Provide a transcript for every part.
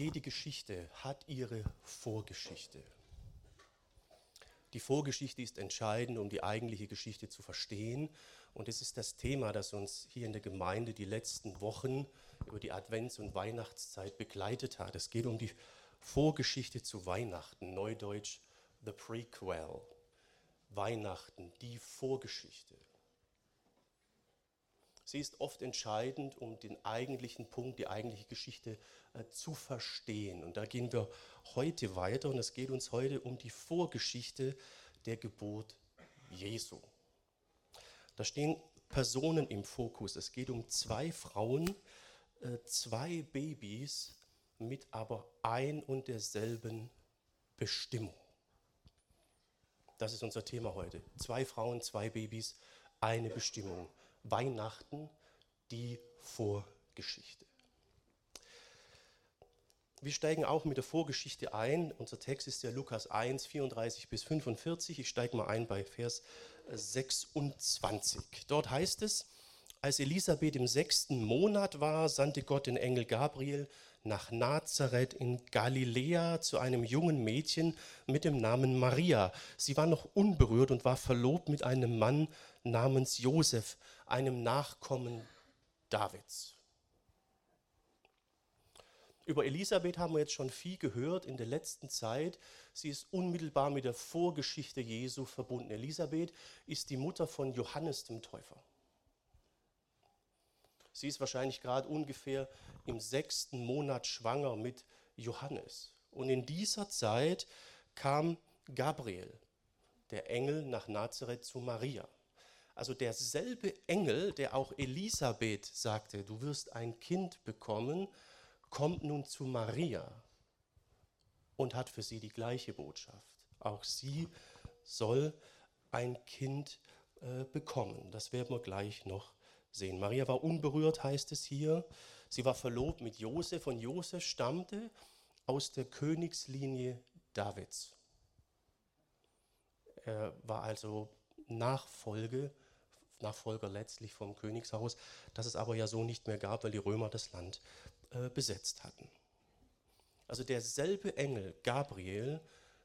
Jede Geschichte hat ihre Vorgeschichte. Die Vorgeschichte ist entscheidend, um die eigentliche Geschichte zu verstehen. Und es ist das Thema, das uns hier in der Gemeinde die letzten Wochen über die Advents- und Weihnachtszeit begleitet hat. Es geht um die Vorgeschichte zu Weihnachten, neudeutsch The Prequel. Weihnachten, die Vorgeschichte. Sie ist oft entscheidend, um den eigentlichen Punkt, die eigentliche Geschichte äh, zu verstehen. Und da gehen wir heute weiter und es geht uns heute um die Vorgeschichte der Geburt Jesu. Da stehen Personen im Fokus. Es geht um zwei Frauen, äh, zwei Babys mit aber ein und derselben Bestimmung. Das ist unser Thema heute. Zwei Frauen, zwei Babys, eine Bestimmung. Weihnachten die Vorgeschichte. Wir steigen auch mit der Vorgeschichte ein. Unser Text ist ja Lukas 1, 34 bis 45. Ich steige mal ein bei Vers 26. Dort heißt es, als Elisabeth im sechsten Monat war, sandte Gott den Engel Gabriel nach Nazareth in Galiläa zu einem jungen Mädchen mit dem Namen Maria. Sie war noch unberührt und war verlobt mit einem Mann namens Josef, einem Nachkommen Davids. Über Elisabeth haben wir jetzt schon viel gehört in der letzten Zeit. Sie ist unmittelbar mit der Vorgeschichte Jesu verbunden. Elisabeth ist die Mutter von Johannes dem Täufer. Sie ist wahrscheinlich gerade ungefähr im sechsten Monat schwanger mit Johannes. Und in dieser Zeit kam Gabriel, der Engel, nach Nazareth zu Maria. Also derselbe Engel, der auch Elisabeth sagte, du wirst ein Kind bekommen, kommt nun zu Maria und hat für sie die gleiche Botschaft. Auch sie soll ein Kind äh, bekommen. Das werden wir gleich noch sehen. Maria war unberührt, heißt es hier. Sie war verlobt mit Josef und Josef stammte aus der Königslinie Davids. Er war also Nachfolge Nachfolger letztlich vom Königshaus, das es aber ja so nicht mehr gab, weil die Römer das Land äh, besetzt hatten. Also derselbe Engel, Gabriel,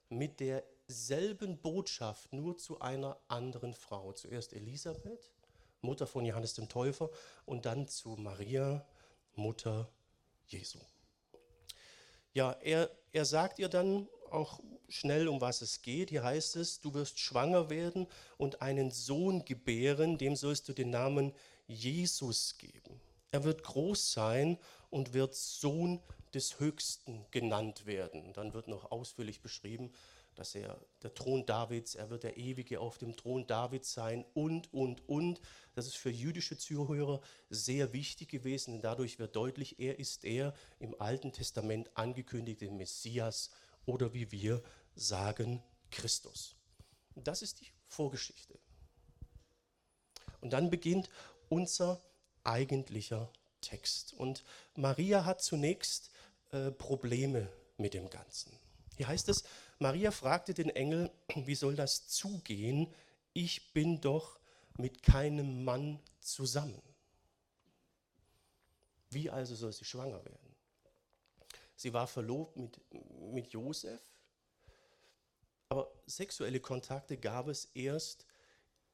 mit derselben Botschaft, nur zu einer anderen Frau. Zuerst Elisabeth, Mutter von Johannes dem Täufer, und dann zu Maria, Mutter Jesu. Ja, er, er sagt ihr dann auch schnell, um was es geht. Hier heißt es, du wirst schwanger werden und einen Sohn gebären, dem sollst du den Namen Jesus geben. Er wird groß sein und wird Sohn des Höchsten genannt werden. Dann wird noch ausführlich beschrieben, dass er der Thron Davids, er wird der Ewige auf dem Thron Davids sein und, und, und. Das ist für jüdische Zuhörer sehr wichtig gewesen, denn dadurch wird deutlich, er ist der im Alten Testament angekündigte Messias oder wie wir sagen Christus. Das ist die Vorgeschichte. Und dann beginnt unser eigentlicher Text. Und Maria hat zunächst äh, Probleme mit dem Ganzen. Hier heißt es, Maria fragte den Engel, wie soll das zugehen? Ich bin doch mit keinem Mann zusammen. Wie also soll sie schwanger werden? Sie war verlobt mit, mit Josef aber sexuelle Kontakte gab es erst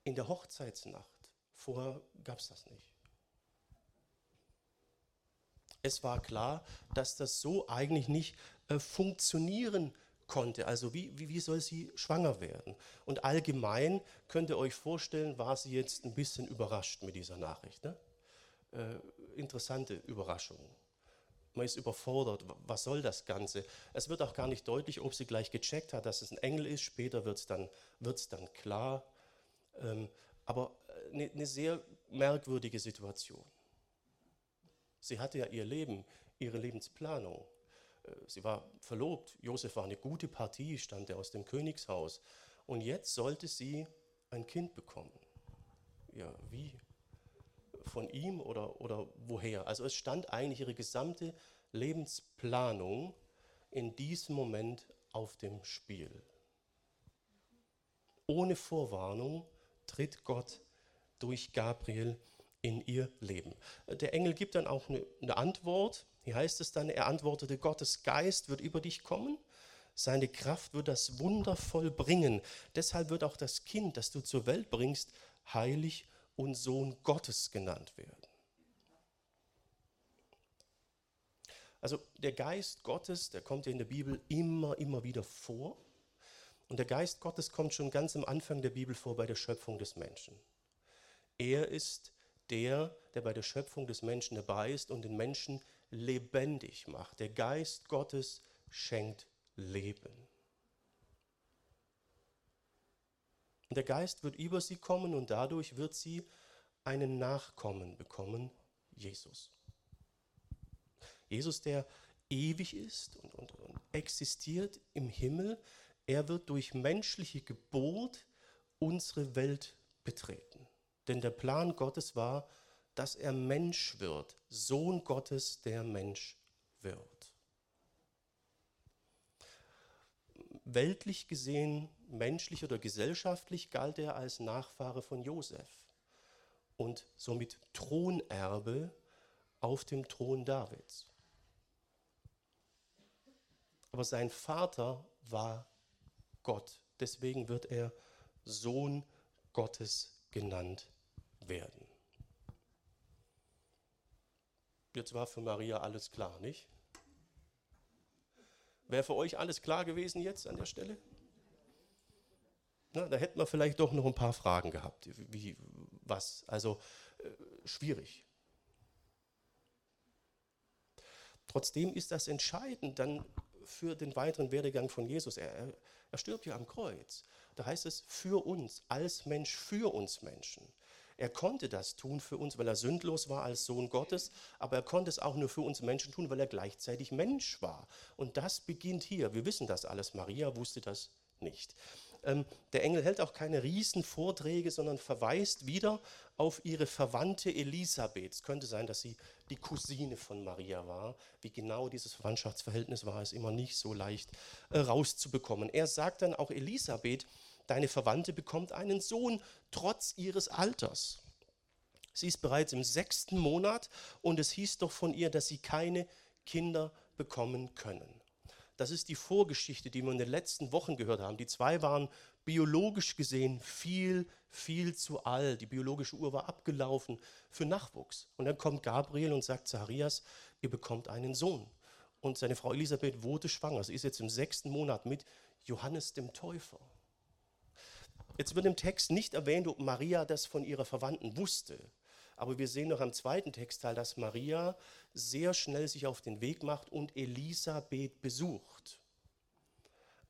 in der Hochzeitsnacht. Vorher gab es das nicht. Es war klar, dass das so eigentlich nicht äh, funktionieren konnte. Also wie, wie, wie soll sie schwanger werden? Und allgemein könnt ihr euch vorstellen, war sie jetzt ein bisschen überrascht mit dieser Nachricht. Ne? Äh, interessante Überraschung man ist überfordert. Was soll das Ganze? Es wird auch gar nicht deutlich, ob sie gleich gecheckt hat, dass es ein Engel ist. Später wird es dann, wird's dann klar. Ähm, aber eine, äh, eine sehr merkwürdige Situation. Sie hatte ja ihr Leben, ihre Lebensplanung. Äh, sie war verlobt. Josef war eine gute Partie, stammte aus dem Königshaus. Und jetzt sollte sie ein Kind bekommen. Ja, wie? Von ihm oder, oder woher. Also es stand eigentlich ihre gesamte Lebensplanung in diesem Moment auf dem Spiel. Ohne Vorwarnung tritt Gott durch Gabriel in ihr Leben. Der Engel gibt dann auch eine, Antwort. Hier heißt es dann, er antwortete, Gottes Geist wird über dich kommen, seine Kraft wird das Wunder vollbringen. Deshalb wird auch das Kind, das du zur Welt bringst, heilig und Sohn Gottes genannt werden. Also der Geist Gottes, der kommt ja in der Bibel immer, immer wieder vor. Und der Geist Gottes kommt schon ganz am Anfang der Bibel vor bei der Schöpfung des Menschen. Er ist der, der bei der Schöpfung des Menschen dabei ist und den Menschen lebendig macht. Der Geist Gottes schenkt Leben. Und der Geist wird über sie kommen und dadurch wird sie einen Nachkommen bekommen, Jesus. Jesus, der ewig ist und, und, und existiert im Himmel, er wird durch menschliche Geburt unsere Welt betreten. Denn der Plan Gottes war, dass er Mensch wird, Sohn Gottes, der Mensch wird. Weltlich gesehen, menschlich oder gesellschaftlich galt er als Nachfahre von Josef und somit Thronerbe auf dem Thron Davids. Aber sein Vater war Gott. Deswegen wird er Sohn Gottes genannt werden. Jetzt war für Maria alles klar, nicht? Wäre für euch alles klar gewesen jetzt an der Stelle? Na, da hätten wir vielleicht doch noch ein paar Fragen gehabt. Wie, was? Also äh, schwierig. Trotzdem ist das entscheidend dann für den weiteren Werdegang von Jesus. Er, er stirbt ja am Kreuz. Da heißt es für uns, als Mensch, für uns Menschen. Er konnte das tun für uns, weil er sündlos war als Sohn Gottes, aber er konnte es auch nur für uns Menschen tun, weil er gleichzeitig Mensch war. Und das beginnt hier. Wir wissen das alles. Maria wusste das nicht. Ähm, der Engel hält auch keine Riesenvorträge, sondern verweist wieder auf ihre Verwandte Elisabeth. Es könnte sein, dass sie die Cousine von Maria war. Wie genau dieses Verwandtschaftsverhältnis war, ist immer nicht so leicht äh, rauszubekommen. Er sagt dann auch Elisabeth, deine Verwandte bekommt einen Sohn trotz ihres Alters. Sie ist bereits im sechsten Monat und es hieß doch von ihr, dass sie keine Kinder bekommen können. Das ist die Vorgeschichte, die wir in den letzten Wochen gehört haben. Die zwei waren biologisch gesehen viel, viel zu alt. Die biologische Uhr war abgelaufen für Nachwuchs. Und dann kommt Gabriel und sagt Zacharias, ihr bekommt einen Sohn. Und seine Frau Elisabeth wurde schwanger. Sie ist jetzt im sechsten Monat mit Johannes dem Täufer. Jetzt wird im Text nicht erwähnt, ob Maria das von ihrer Verwandten wusste. Aber wir sehen noch am zweiten Textteil, dass Maria sehr schnell sich auf den Weg macht und Elisabeth besucht.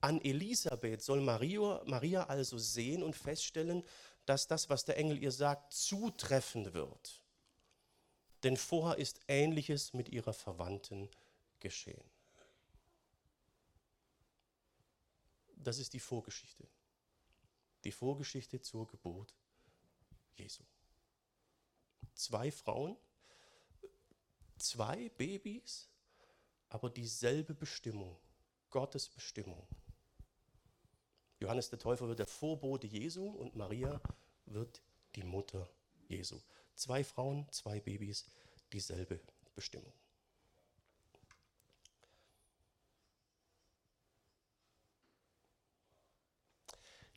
An Elisabeth soll Maria, Maria also sehen und feststellen, dass das, was der Engel ihr sagt, zutreffen wird. Denn vorher ist Ähnliches mit ihrer Verwandten geschehen. Das ist die Vorgeschichte. Die Vorgeschichte zur Geburt Jesu zwei Frauen, zwei Babys, aber dieselbe Bestimmung, Gottes Bestimmung. Johannes der Täufer wird der Vorbote Jesu und Maria wird die Mutter Jesu. Zwei Frauen, zwei Babys, dieselbe Bestimmung.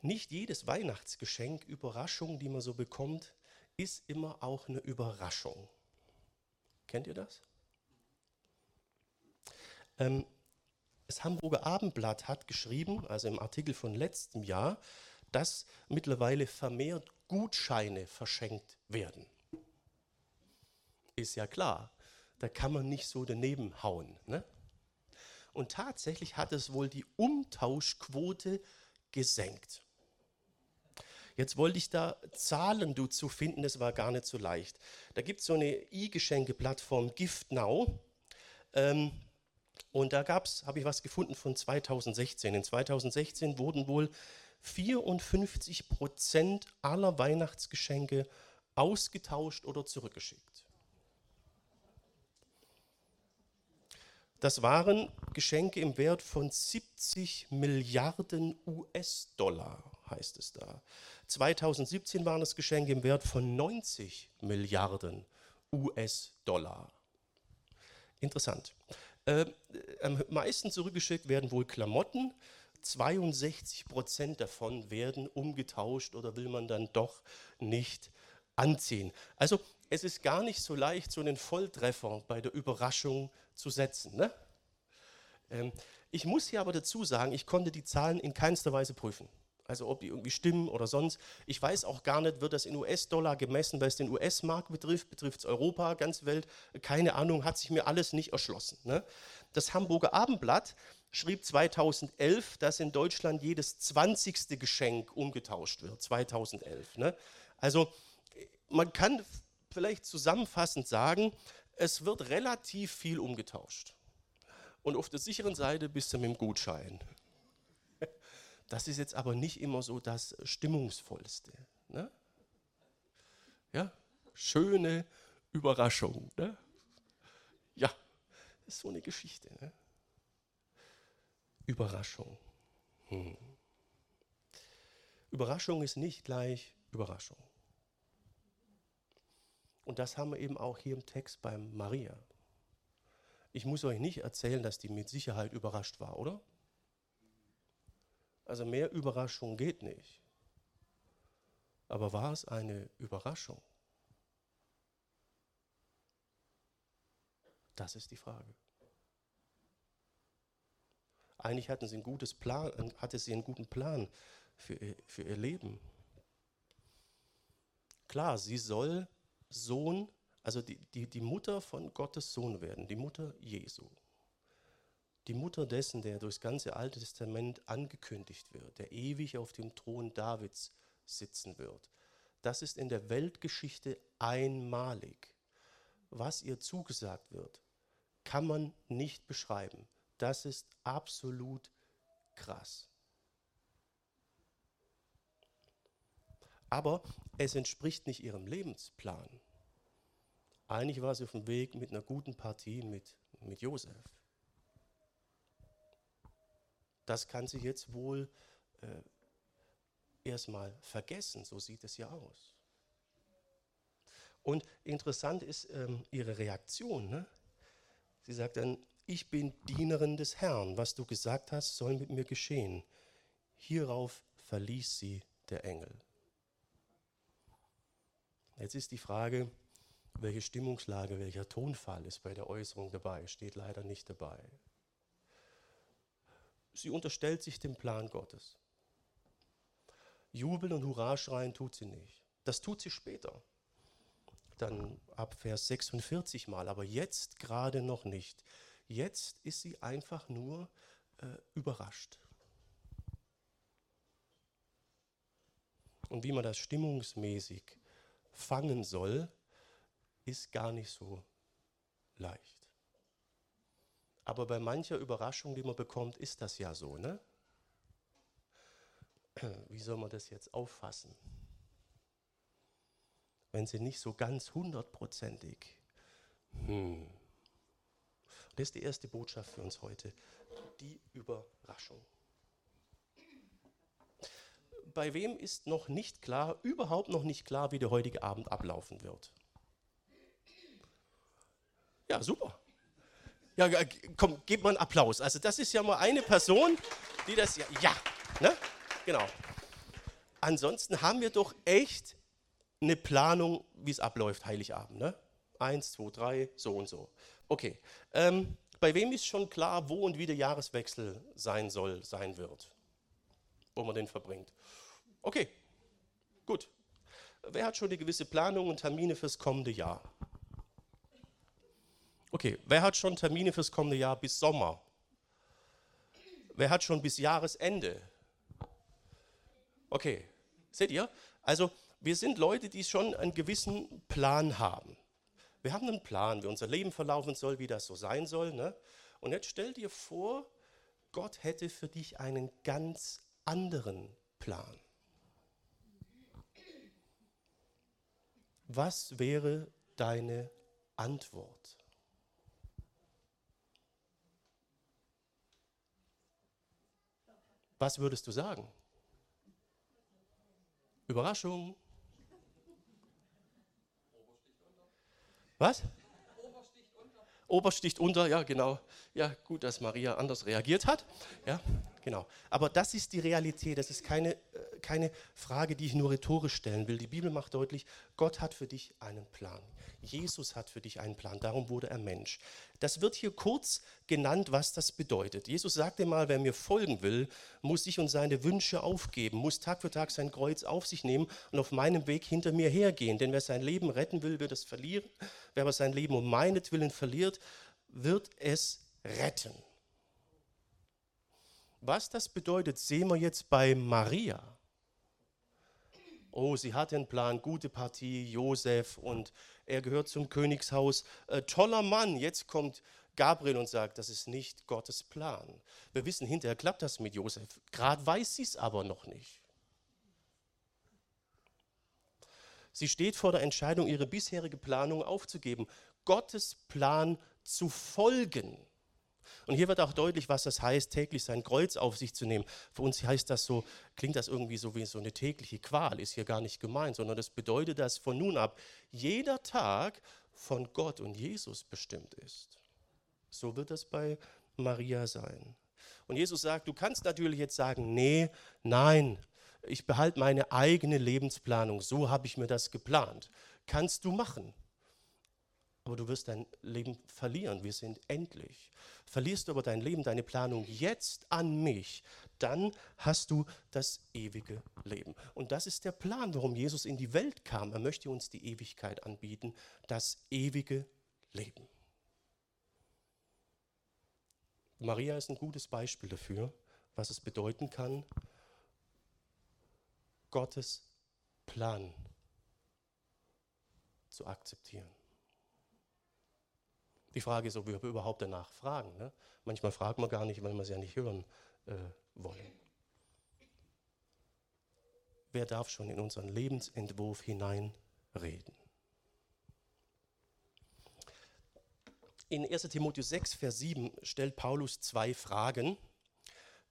Nicht jedes Weihnachtsgeschenk, Überraschung, die man so bekommt, ist immer auch eine Überraschung. Kennt ihr das? Ähm, das Hamburger Abendblatt hat geschrieben, also im Artikel von letztem Jahr, dass mittlerweile vermehrt Gutscheine verschenkt werden. Ist ja klar, da kann man nicht so daneben hauen. Ne? Und tatsächlich hat es wohl die Umtauschquote gesenkt. Jetzt wollte ich da Zahlen dazu finden, das war gar nicht so leicht. Da gibt es so eine E-Geschenke-Plattform GiftNow. Ähm, und da habe ich was gefunden von 2016. In 2016 wurden wohl 54 Prozent aller Weihnachtsgeschenke ausgetauscht oder zurückgeschickt. Das waren Geschenke im Wert von 70 Milliarden US-Dollar. Heißt es da. 2017 waren es Geschenke im Wert von 90 Milliarden US-Dollar. Interessant. Äh, am meisten zurückgeschickt werden wohl Klamotten. 62 Prozent davon werden umgetauscht oder will man dann doch nicht anziehen. Also es ist gar nicht so leicht, so einen Volltreffer bei der Überraschung zu setzen. Ne? Ähm, ich muss hier aber dazu sagen, ich konnte die Zahlen in keinster Weise prüfen. Also ob die irgendwie stimmen oder sonst. Ich weiß auch gar nicht, wird das in US-Dollar gemessen, weil es den US-Markt betrifft, betrifft es Europa, ganze Welt. Keine Ahnung, hat sich mir alles nicht erschlossen. Ne? Das Hamburger Abendblatt schrieb 2011, dass in Deutschland jedes 20. Geschenk umgetauscht wird. 2011. Ne? Also man kann vielleicht zusammenfassend sagen, es wird relativ viel umgetauscht. Und auf der sicheren Seite bist du mit dem Gutschein. Das ist jetzt aber nicht immer so das Stimmungsvollste. Ne? Ja, schöne Überraschung. Ne? Ja, das ist so eine Geschichte. Ne? Überraschung. Hm. Überraschung ist nicht gleich Überraschung. Und das haben wir eben auch hier im Text beim Maria. Ich muss euch nicht erzählen, dass die mit Sicherheit überrascht war, oder? Also mehr Überraschung geht nicht. Aber war es eine Überraschung? Das ist die Frage. Eigentlich hatten sie ein Plan, hatte sie einen guten Plan für ihr, für ihr Leben. Klar, sie soll Sohn, also die, die, die Mutter von Gottes Sohn werden, die Mutter Jesu. Die Mutter dessen, der durchs ganze Alte Testament angekündigt wird, der ewig auf dem Thron Davids sitzen wird. Das ist in der Weltgeschichte einmalig. Was ihr zugesagt wird, kann man nicht beschreiben. Das ist absolut krass. Aber es entspricht nicht ihrem Lebensplan. Eigentlich war sie auf dem Weg mit einer guten Partie mit, mit Josef. Das kann sie jetzt wohl äh, erstmal vergessen, so sieht es ja aus. Und interessant ist ähm, ihre Reaktion. Ne? Sie sagt dann, ich bin Dienerin des Herrn, was du gesagt hast, soll mit mir geschehen. Hierauf verließ sie der Engel. Jetzt ist die Frage, welche Stimmungslage, welcher Tonfall ist bei der Äußerung dabei, steht leider nicht dabei. Sie unterstellt sich dem Plan Gottes. Jubeln und Hurra schreien tut sie nicht. Das tut sie später. Dann ab Vers 46 mal, aber jetzt gerade noch nicht. Jetzt ist sie einfach nur äh, überrascht. Und wie man das stimmungsmäßig fangen soll, ist gar nicht so leicht. Aber bei mancher Überraschung, die man bekommt, ist das ja so. Ne? Wie soll man das jetzt auffassen? Wenn sie nicht so ganz hundertprozentig. Hm. Das ist die erste Botschaft für uns heute. Die Überraschung. Bei wem ist noch nicht klar, überhaupt noch nicht klar, wie der heutige Abend ablaufen wird? Ja, super. Ja, komm, gib mal einen Applaus. Also das ist ja mal eine Person, die das ja, ja, ne? Genau. Ansonsten haben wir doch echt eine Planung, wie es abläuft, Heiligabend, ne? Eins, zwei, drei, so und so. Okay. Ähm, bei wem ist schon klar, wo und wie der Jahreswechsel sein soll, sein wird? Wo man den verbringt. Okay, gut. Wer hat schon eine gewisse Planung und Termine fürs kommende Jahr? Okay, wer hat schon Termine fürs kommende Jahr bis Sommer? Wer hat schon bis Jahresende? Okay, seht ihr? Also wir sind Leute, die schon einen gewissen Plan haben. Wir haben einen Plan, wie unser Leben verlaufen soll, wie das so sein soll. Ne? Und jetzt stell dir vor, Gott hätte für dich einen ganz anderen Plan. Was wäre deine Antwort? Was würdest du sagen? Überraschung. Was? Obersticht unter, ja genau. Ja, gut, dass Maria anders reagiert hat. Ja, genau. Aber das ist die Realität. Das ist keine, keine Frage, die ich nur rhetorisch stellen will. Die Bibel macht deutlich, Gott hat für dich einen Plan. Jesus hat für dich einen Plan. Darum wurde er Mensch. Das wird hier kurz genannt, was das bedeutet. Jesus sagte mal, wer mir folgen will, muss sich und seine Wünsche aufgeben, muss Tag für Tag sein Kreuz auf sich nehmen und auf meinem Weg hinter mir hergehen. Denn wer sein Leben retten will, wird es verlieren. Wer aber sein Leben um meinetwillen verliert, wird es retten. Was das bedeutet, sehen wir jetzt bei Maria. Oh, sie hat einen Plan, gute Partie, Josef und er gehört zum Königshaus. Äh, toller Mann, jetzt kommt Gabriel und sagt, das ist nicht Gottes Plan. Wir wissen, hinterher klappt das mit Josef. Gerade weiß sie es aber noch nicht. Sie steht vor der Entscheidung, ihre bisherige Planung aufzugeben, Gottes Plan zu folgen. Und hier wird auch deutlich, was das heißt, täglich sein Kreuz auf sich zu nehmen. Für uns heißt das so, klingt das irgendwie so wie so eine tägliche Qual, ist hier gar nicht gemeint, sondern das bedeutet, dass von nun ab jeder Tag von Gott und Jesus bestimmt ist. So wird das bei Maria sein. Und Jesus sagt, du kannst natürlich jetzt sagen, nee, nein, ich behalte meine eigene Lebensplanung, so habe ich mir das geplant. Kannst du machen. Aber du wirst dein Leben verlieren. Wir sind endlich. Verlierst du aber dein Leben, deine Planung jetzt an mich, dann hast du das ewige Leben. Und das ist der Plan, warum Jesus in die Welt kam. Er möchte uns die Ewigkeit anbieten, das ewige Leben. Maria ist ein gutes Beispiel dafür, was es bedeuten kann, Gottes Plan zu akzeptieren. Die Frage ist, ob wir überhaupt danach fragen. Ne? Manchmal fragt man gar nicht, weil wir es ja nicht hören äh, wollen. Wer darf schon in unseren Lebensentwurf hineinreden? In 1 Timotheus 6, Vers 7 stellt Paulus zwei Fragen,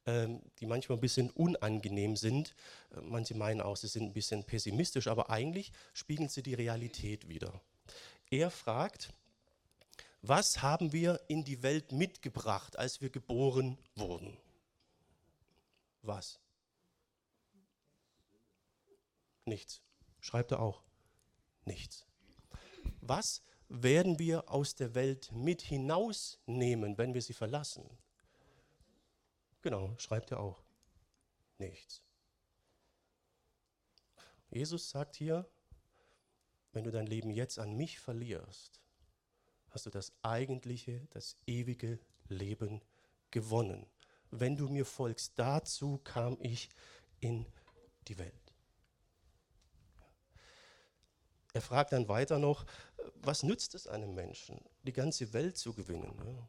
ähm, die manchmal ein bisschen unangenehm sind. Manche meinen auch, sie sind ein bisschen pessimistisch, aber eigentlich spiegeln sie die Realität wider. Er fragt, was haben wir in die Welt mitgebracht, als wir geboren wurden? Was? Nichts. Schreibt er auch. Nichts. Was werden wir aus der Welt mit hinausnehmen, wenn wir sie verlassen? Genau, schreibt er auch. Nichts. Jesus sagt hier, wenn du dein Leben jetzt an mich verlierst, hast du das eigentliche, das ewige Leben gewonnen. Wenn du mir folgst, dazu kam ich in die Welt. Er fragt dann weiter noch, was nützt es einem Menschen, die ganze Welt zu gewinnen,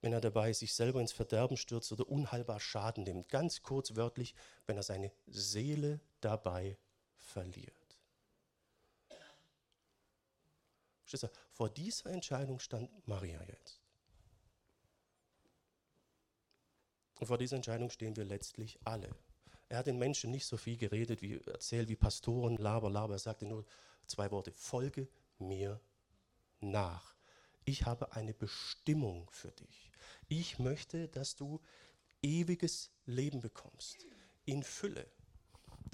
wenn er dabei sich selber ins Verderben stürzt oder unheilbar Schaden nimmt. Ganz kurz wörtlich, wenn er seine Seele dabei verliert. Vor dieser Entscheidung stand Maria jetzt. Und vor dieser Entscheidung stehen wir letztlich alle. Er hat den Menschen nicht so viel geredet, wie erzählt, wie Pastoren, laber, laber. Er sagte nur zwei Worte: Folge mir nach. Ich habe eine Bestimmung für dich. Ich möchte, dass du ewiges Leben bekommst, in Fülle.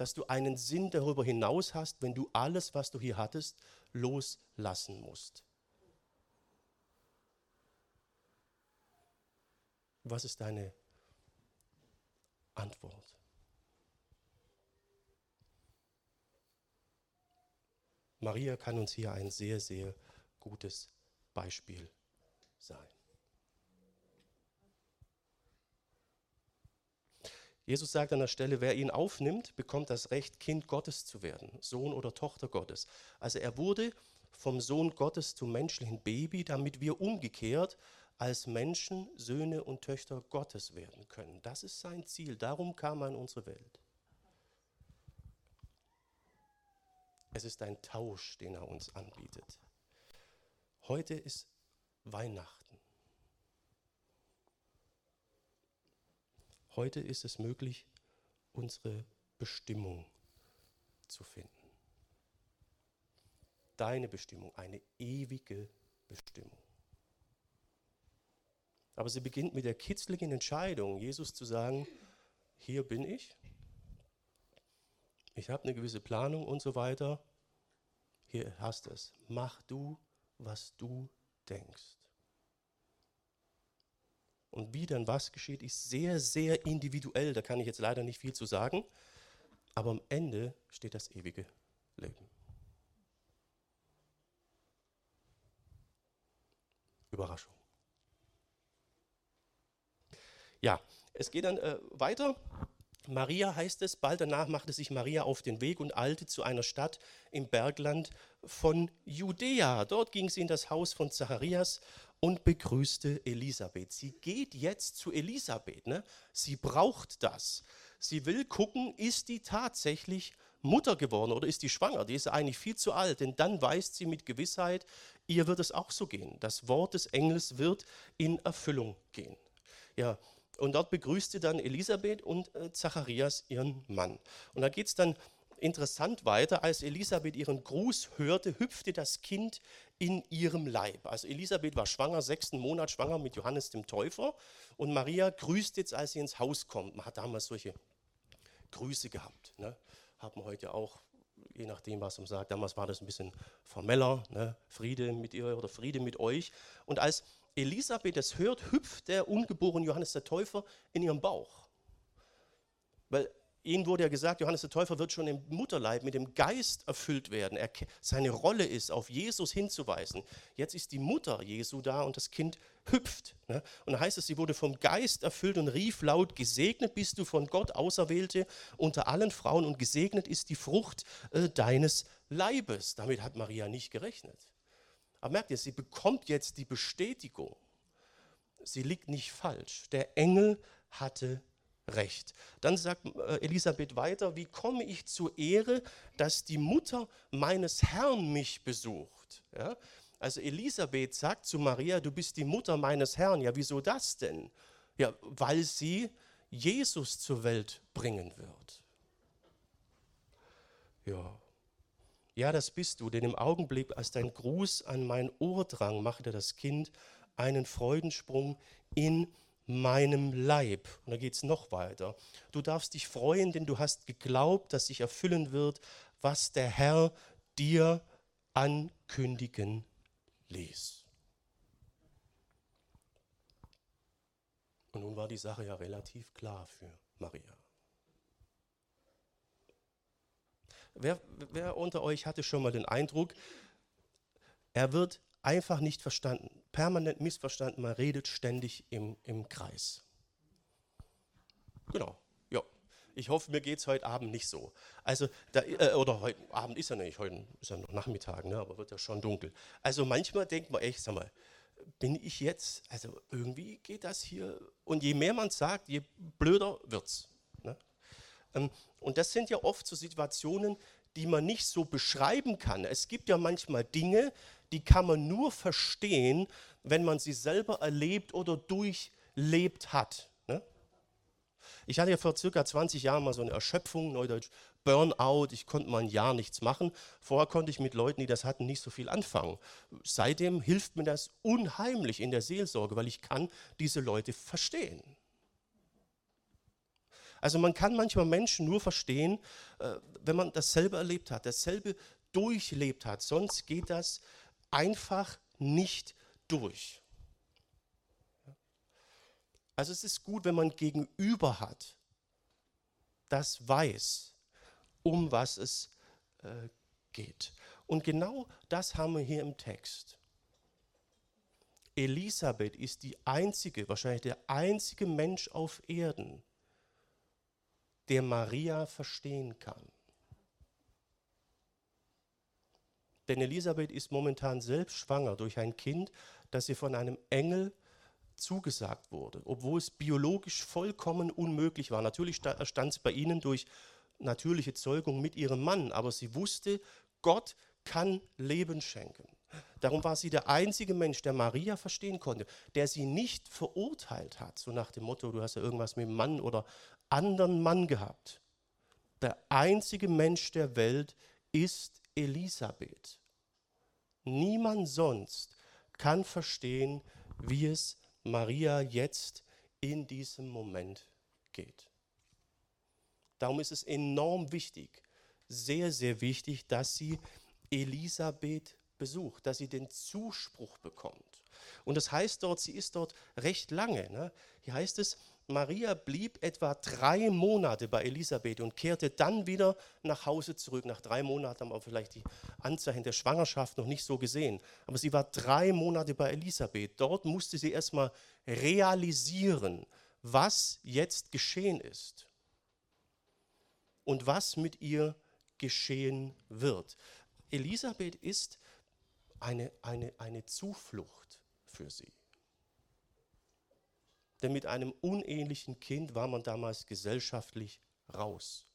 Dass du einen Sinn darüber hinaus hast, wenn du alles, was du hier hattest, loslassen musst. Was ist deine Antwort? Maria kann uns hier ein sehr, sehr gutes Beispiel sein. Jesus sagt an der Stelle, wer ihn aufnimmt, bekommt das Recht, Kind Gottes zu werden, Sohn oder Tochter Gottes. Also er wurde vom Sohn Gottes zum menschlichen Baby, damit wir umgekehrt als Menschen Söhne und Töchter Gottes werden können. Das ist sein Ziel. Darum kam er in unsere Welt. Es ist ein Tausch, den er uns anbietet. Heute ist Weihnachten. Heute ist es möglich, unsere Bestimmung zu finden. Deine Bestimmung, eine ewige Bestimmung. Aber sie beginnt mit der kitzligen Entscheidung, Jesus zu sagen, hier bin ich, ich habe eine gewisse Planung und so weiter, hier hast es, mach du, was du denkst. Und wie dann was geschieht, ist sehr, sehr individuell. Da kann ich jetzt leider nicht viel zu sagen. Aber am Ende steht das ewige Leben. Überraschung. Ja, es geht dann äh, weiter. Maria heißt es, bald danach machte sich Maria auf den Weg und eilte zu einer Stadt im Bergland von Judäa. Dort ging sie in das Haus von Zacharias und begrüßte Elisabeth. Sie geht jetzt zu Elisabeth. Ne? Sie braucht das. Sie will gucken, ist die tatsächlich Mutter geworden oder ist die schwanger? Die ist eigentlich viel zu alt, denn dann weiß sie mit Gewissheit, ihr wird es auch so gehen. Das Wort des Engels wird in Erfüllung gehen. Ja, und dort begrüßte dann Elisabeth und äh, Zacharias ihren Mann. Und da geht es dann interessant weiter. Als Elisabeth ihren Gruß hörte, hüpfte das Kind in ihrem Leib. Also Elisabeth war schwanger, sechsten Monat schwanger mit Johannes dem Täufer. Und Maria grüßt jetzt, als sie ins Haus kommt. Man hat damals solche Grüße gehabt. Ne? Haben wir heute auch, je nachdem, was man sagt. Damals war das ein bisschen formeller. Ne? Friede mit ihr oder Friede mit euch. Und als Elisabeth es hört, hüpft der ungeborene Johannes der Täufer in ihrem Bauch. Weil ihnen wurde ja gesagt, Johannes der Täufer wird schon im Mutterleib mit dem Geist erfüllt werden. Er, seine Rolle ist, auf Jesus hinzuweisen. Jetzt ist die Mutter Jesu da und das Kind hüpft. Ne? Und da heißt es, sie wurde vom Geist erfüllt und rief laut, gesegnet bist du von Gott, Auserwählte unter allen Frauen und gesegnet ist die Frucht äh, deines Leibes. Damit hat Maria nicht gerechnet. Aber merkt ihr, sie bekommt jetzt die Bestätigung. Sie liegt nicht falsch. Der Engel hatte recht. Dann sagt äh, Elisabeth weiter, wie komme ich zur Ehre, dass die Mutter meines Herrn mich besucht? Ja? Also Elisabeth sagt zu Maria, du bist die Mutter meines Herrn. Ja, wieso das denn? Ja, weil sie Jesus zur Welt bringen wird. Ja. Ja, das bist du, denn im Augenblick, als dein Gruß an mein Ohr drang, machte das Kind einen Freudensprung in meinem Leib. Und da geht es noch weiter. Du darfst dich freuen, denn du hast geglaubt, dass sich erfüllen wird, was der Herr dir ankündigen ließ. Und nun war die Sache ja relativ klar für Maria. Wer, wer unter euch hatte schon mal den Eindruck, er wird einfach nicht verstanden, permanent missverstanden, man redet ständig im, im Kreis. Genau, ja. Ich hoffe, mir geht es heute Abend nicht so. Also, da, äh, oder heute Abend ist ja nicht, heute ist ja noch Nachmittag, ne, aber wird ja schon dunkel. Also manchmal denkt man echt, sag mal, bin ich jetzt, also irgendwie geht das hier, und je mehr man sagt, je blöder wird's. Ne? Ähm, und das sind ja oft so Situationen, die man nicht so beschreiben kann. Es gibt ja manchmal Dinge, die kann man nur verstehen, wenn man sie selber erlebt oder durchlebt hat. Ne? Ich hatte ja vor circa 20 Jahren mal so eine Erschöpfung, Neudeutsch Burnout, ich konnte mal ein Jahr nichts machen. Vorher konnte ich mit Leuten, die das hatten, nicht so viel anfangen. Seitdem hilft mir das unheimlich in der Seelsorge, weil ich kann diese Leute verstehen. Also man kann manchmal Menschen nur verstehen, äh, wenn man dasselbe erlebt hat, dasselbe durchlebt hat. Sonst geht das einfach nicht durch. Also es ist gut, wenn man Gegenüber hat, das weiß, um was es äh, geht. Und genau das haben wir hier im Text. Elisabeth ist die einzige, wahrscheinlich der einzige Mensch auf Erden, der Maria verstehen kann. Denn Elisabeth ist momentan selbst schwanger durch ein Kind, das ihr von einem Engel zugesagt wurde, obwohl es biologisch vollkommen unmöglich war. Natürlich stand es bei ihnen durch natürliche Zeugung mit ihrem Mann, aber sie wusste, Gott kann Leben schenken. Darum war sie der einzige Mensch, der Maria verstehen konnte, der sie nicht verurteilt hat, so nach dem Motto, du hast ja irgendwas mit dem Mann oder anderen Mann gehabt. der einzige Mensch der Welt ist Elisabeth. Niemand sonst kann verstehen, wie es Maria jetzt in diesem Moment geht. Darum ist es enorm wichtig, sehr, sehr wichtig, dass sie Elisabeth besucht, dass sie den Zuspruch bekommt. Und das heißt dort, sie ist dort recht lange. Ne? Hier heißt es, Maria blieb etwa drei Monate bei Elisabeth und kehrte dann wieder nach Hause zurück. Nach drei Monaten haben wir vielleicht die Anzeichen der Schwangerschaft noch nicht so gesehen. Aber sie war drei Monate bei Elisabeth. Dort musste sie erstmal realisieren, was jetzt geschehen ist und was mit ihr geschehen wird. Elisabeth ist eine, eine, eine Zuflucht für sie. Denn mit einem unehelichen Kind war man damals gesellschaftlich raus.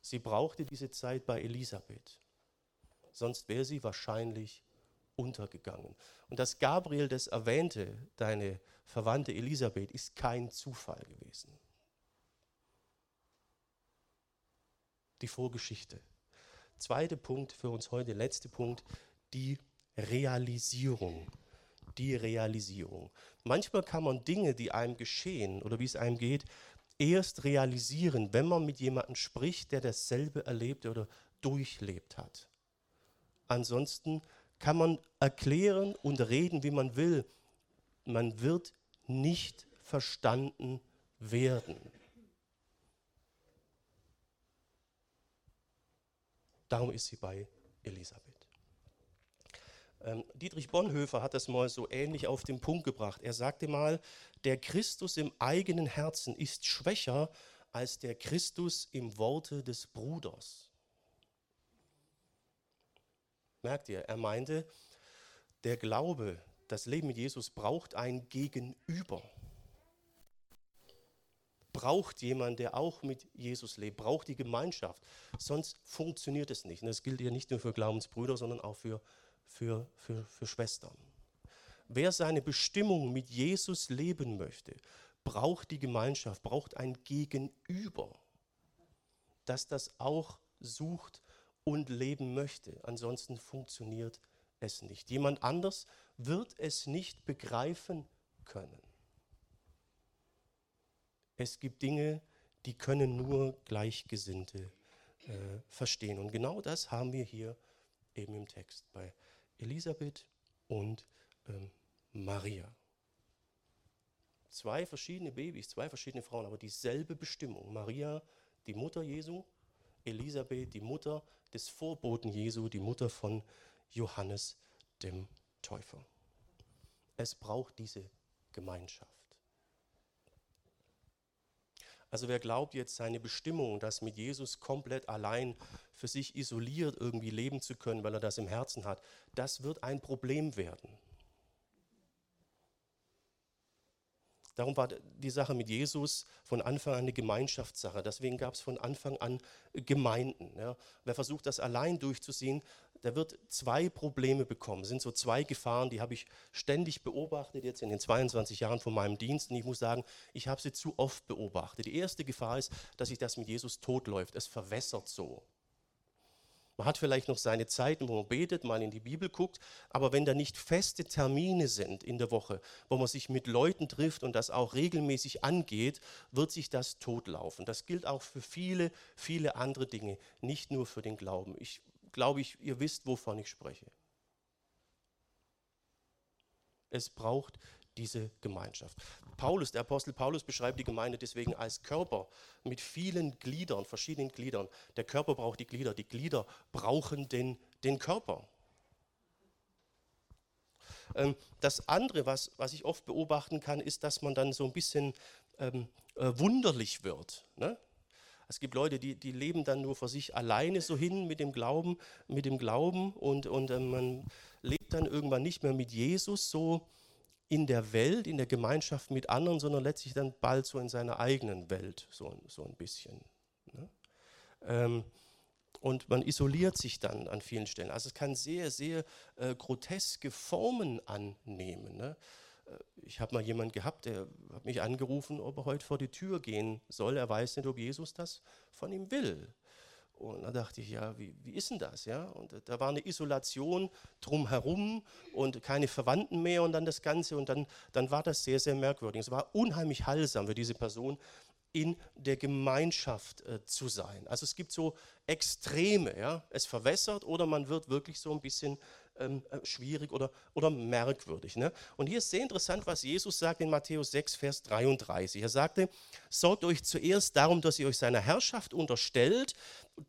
Sie brauchte diese Zeit bei Elisabeth, sonst wäre sie wahrscheinlich untergegangen. Und dass Gabriel das erwähnte, deine Verwandte Elisabeth, ist kein Zufall gewesen. Die Vorgeschichte. Zweiter Punkt für uns heute, letzter Punkt, die Realisierung die Realisierung. Manchmal kann man Dinge, die einem geschehen oder wie es einem geht, erst realisieren, wenn man mit jemandem spricht, der dasselbe erlebt oder durchlebt hat. Ansonsten kann man erklären und reden, wie man will. Man wird nicht verstanden werden. Darum ist sie bei Elisabeth. Ähm, Dietrich Bonhoeffer hat das mal so ähnlich auf den Punkt gebracht. Er sagte mal, der Christus im eigenen Herzen ist schwächer als der Christus im Worte des Bruders. Merkt ihr, er meinte, der Glaube, das Leben mit Jesus braucht ein Gegenüber. Braucht jemand, der auch mit Jesus lebt, braucht die Gemeinschaft. Sonst funktioniert es nicht. Und das gilt ja nicht nur für Glaubensbrüder, sondern auch für für, für, für Schwestern. Wer seine Bestimmung mit Jesus leben möchte, braucht die Gemeinschaft, braucht ein Gegenüber, das das auch sucht und leben möchte. Ansonsten funktioniert es nicht. Jemand anders wird es nicht begreifen können. Es gibt Dinge, die können nur Gleichgesinnte äh, verstehen. Und genau das haben wir hier eben im Text bei Elisabeth und ähm, Maria. Zwei verschiedene Babys, zwei verschiedene Frauen, aber dieselbe Bestimmung. Maria, die Mutter Jesu, Elisabeth, die Mutter des Vorboten Jesu, die Mutter von Johannes dem Täufer. Es braucht diese Gemeinschaft. Also wer glaubt jetzt seine Bestimmung, das mit Jesus komplett allein für sich isoliert irgendwie leben zu können, weil er das im Herzen hat, das wird ein Problem werden. Darum war die Sache mit Jesus von Anfang an eine Gemeinschaftssache. Deswegen gab es von Anfang an Gemeinden. Ja. Wer versucht, das allein durchzuziehen, der wird zwei Probleme bekommen. Das sind so zwei Gefahren, die habe ich ständig beobachtet, jetzt in den 22 Jahren von meinem Dienst. Und ich muss sagen, ich habe sie zu oft beobachtet. Die erste Gefahr ist, dass sich das mit Jesus totläuft. Es verwässert so. Man hat vielleicht noch seine Zeiten, wo man betet, mal in die Bibel guckt, aber wenn da nicht feste Termine sind in der Woche, wo man sich mit Leuten trifft und das auch regelmäßig angeht, wird sich das totlaufen. Das gilt auch für viele, viele andere Dinge, nicht nur für den Glauben. Ich glaube, ich, ihr wisst, wovon ich spreche. Es braucht diese Gemeinschaft. Paulus, der Apostel Paulus beschreibt die Gemeinde deswegen als Körper mit vielen Gliedern, verschiedenen Gliedern. Der Körper braucht die Glieder, die Glieder brauchen den, den Körper. Ähm, das andere, was, was ich oft beobachten kann, ist, dass man dann so ein bisschen ähm, äh, wunderlich wird. Ne? Es gibt Leute, die, die leben dann nur für sich alleine so hin mit dem Glauben, mit dem Glauben und, und äh, man lebt dann irgendwann nicht mehr mit Jesus so in der Welt, in der Gemeinschaft mit anderen, sondern letztlich dann bald so in seiner eigenen Welt, so, so ein bisschen. Ne? Ähm, und man isoliert sich dann an vielen Stellen. Also es kann sehr, sehr äh, groteske Formen annehmen. Ne? Ich habe mal jemanden gehabt, der hat mich angerufen, ob er heute vor die Tür gehen soll. Er weiß nicht, ob Jesus das von ihm will. Und da dachte ich, ja, wie, wie ist denn das? Ja? Und da war eine Isolation drumherum und keine Verwandten mehr und dann das Ganze. Und dann, dann war das sehr, sehr merkwürdig. Es war unheimlich heilsam für diese Person, in der Gemeinschaft äh, zu sein. Also es gibt so Extreme, ja? es verwässert oder man wird wirklich so ein bisschen ähm, äh, schwierig oder, oder merkwürdig. Ne? Und hier ist sehr interessant, was Jesus sagt in Matthäus 6, Vers 33. Er sagte, sorgt euch zuerst darum, dass ihr euch seiner Herrschaft unterstellt,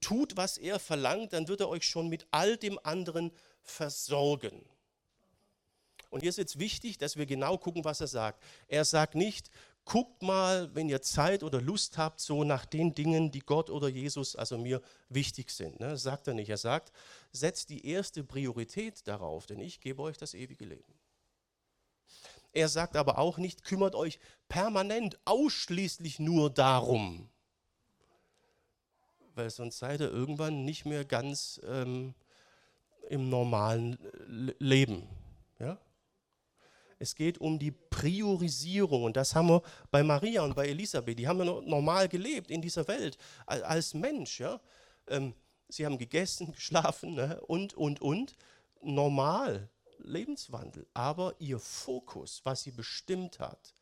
tut, was er verlangt, dann wird er euch schon mit all dem anderen versorgen. Und hier ist jetzt wichtig, dass wir genau gucken, was er sagt. Er sagt nicht, guckt mal, wenn ihr Zeit oder Lust habt, so nach den Dingen, die Gott oder Jesus, also mir wichtig sind. Ne? Das sagt er nicht. Er sagt, setzt die erste Priorität darauf, denn ich gebe euch das ewige Leben. Er sagt aber auch nicht, kümmert euch permanent ausschließlich nur darum, weil sonst seid ihr irgendwann nicht mehr ganz ähm, im normalen Leben. Ja? Es geht um die Priorisierung und das haben wir bei Maria und bei Elisabeth. Die haben ja normal gelebt in dieser Welt als Mensch. Ja? Ähm, sie haben gegessen, geschlafen ne? und, und, und. Normal, Lebenswandel. Aber ihr Fokus, was sie bestimmt hat,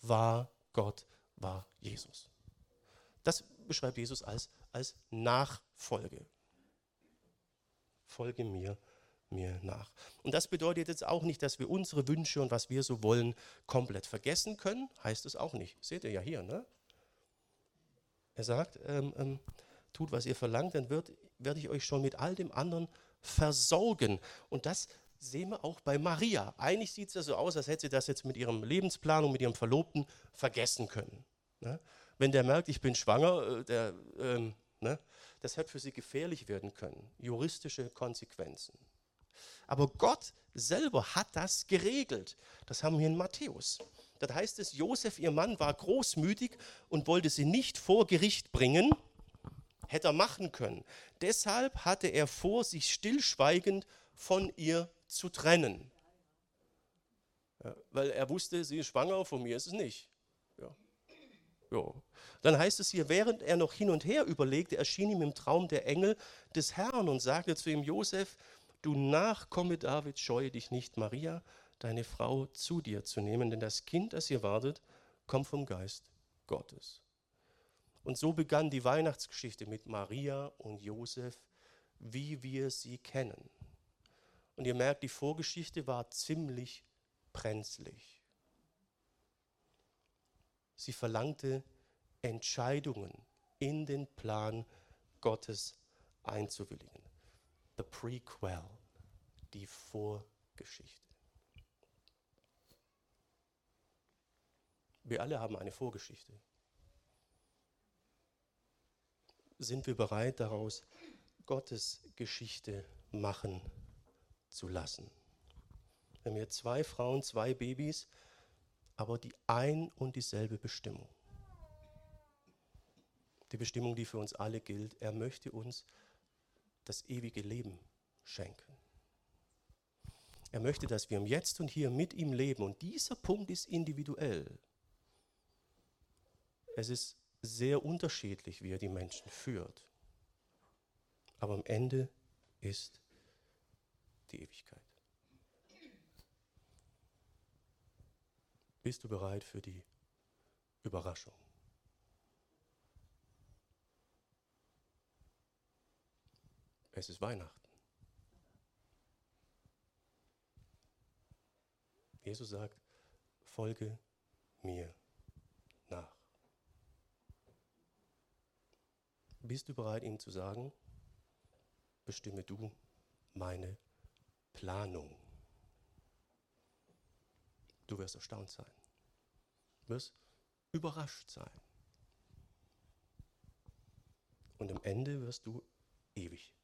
war Gott, war Jesus. Das beschreibt Jesus als, als Nachfolge. Folge mir mir nach. Und das bedeutet jetzt auch nicht, dass wir unsere Wünsche und was wir so wollen komplett vergessen können. Heißt es auch nicht. Seht ihr ja hier, ne? Er sagt, ähm, ähm, tut, was ihr verlangt, dann wird, werde ich euch schon mit all dem anderen versorgen. Und das sehen wir auch bei Maria. Eigentlich sieht es ja so aus, als hätte sie das jetzt mit ihrem Lebensplan und mit ihrem Verlobten vergessen können. Ne? Wenn der merkt, ich bin schwanger, äh, der, ähm, ne? das hätte für sie gefährlich werden können. Juristische Konsequenzen. Aber Gott selber hat das geregelt. Das haben wir in Matthäus. Das heißt es, Josef, ihr Mann, war großmütig und wollte sie nicht vor Gericht bringen. Hätte er machen können. Deshalb hatte er vor, sich stillschweigend von ihr zu trennen. Ja, weil er wusste, sie ist schwanger, von mir ist es nicht. Ja. Ja. Dann heißt es hier, während er noch hin und her überlegte, erschien ihm im Traum der Engel des Herrn und sagte zu ihm, Josef, du Nachkomme Davids, scheue dich nicht, Maria, deine Frau, zu dir zu nehmen, denn das Kind, das ihr wartet, kommt vom Geist Gottes. Und so begann die Weihnachtsgeschichte mit Maria und Josef, wie wir sie kennen. Und ihr merkt, die Vorgeschichte war ziemlich brenzlig. Sie verlangte Entscheidungen in den Plan Gottes einzuwilligen the prequel, die Vorgeschichte. Wir alle haben eine Vorgeschichte. Sind wir bereit daraus, Gottes Geschichte machen zu lassen? Wir zwei Frauen, zwei Babys, aber die ein und dieselbe Bestimmung. Die Bestimmung, die für uns alle gilt. Er möchte uns das ewige Leben schenken. Er möchte, dass wir im Jetzt und Hier mit ihm leben. Und dieser Punkt ist individuell. Es ist sehr unterschiedlich, wie er die Menschen führt. Aber am Ende ist die Ewigkeit. Bist du bereit für die Überraschung? Es ist Weihnachten. Jesus sagt, folge mir nach. Bist du bereit, ihm zu sagen, bestimme du meine Planung? Du wirst erstaunt sein. Du wirst überrascht sein. Und am Ende wirst du ewig.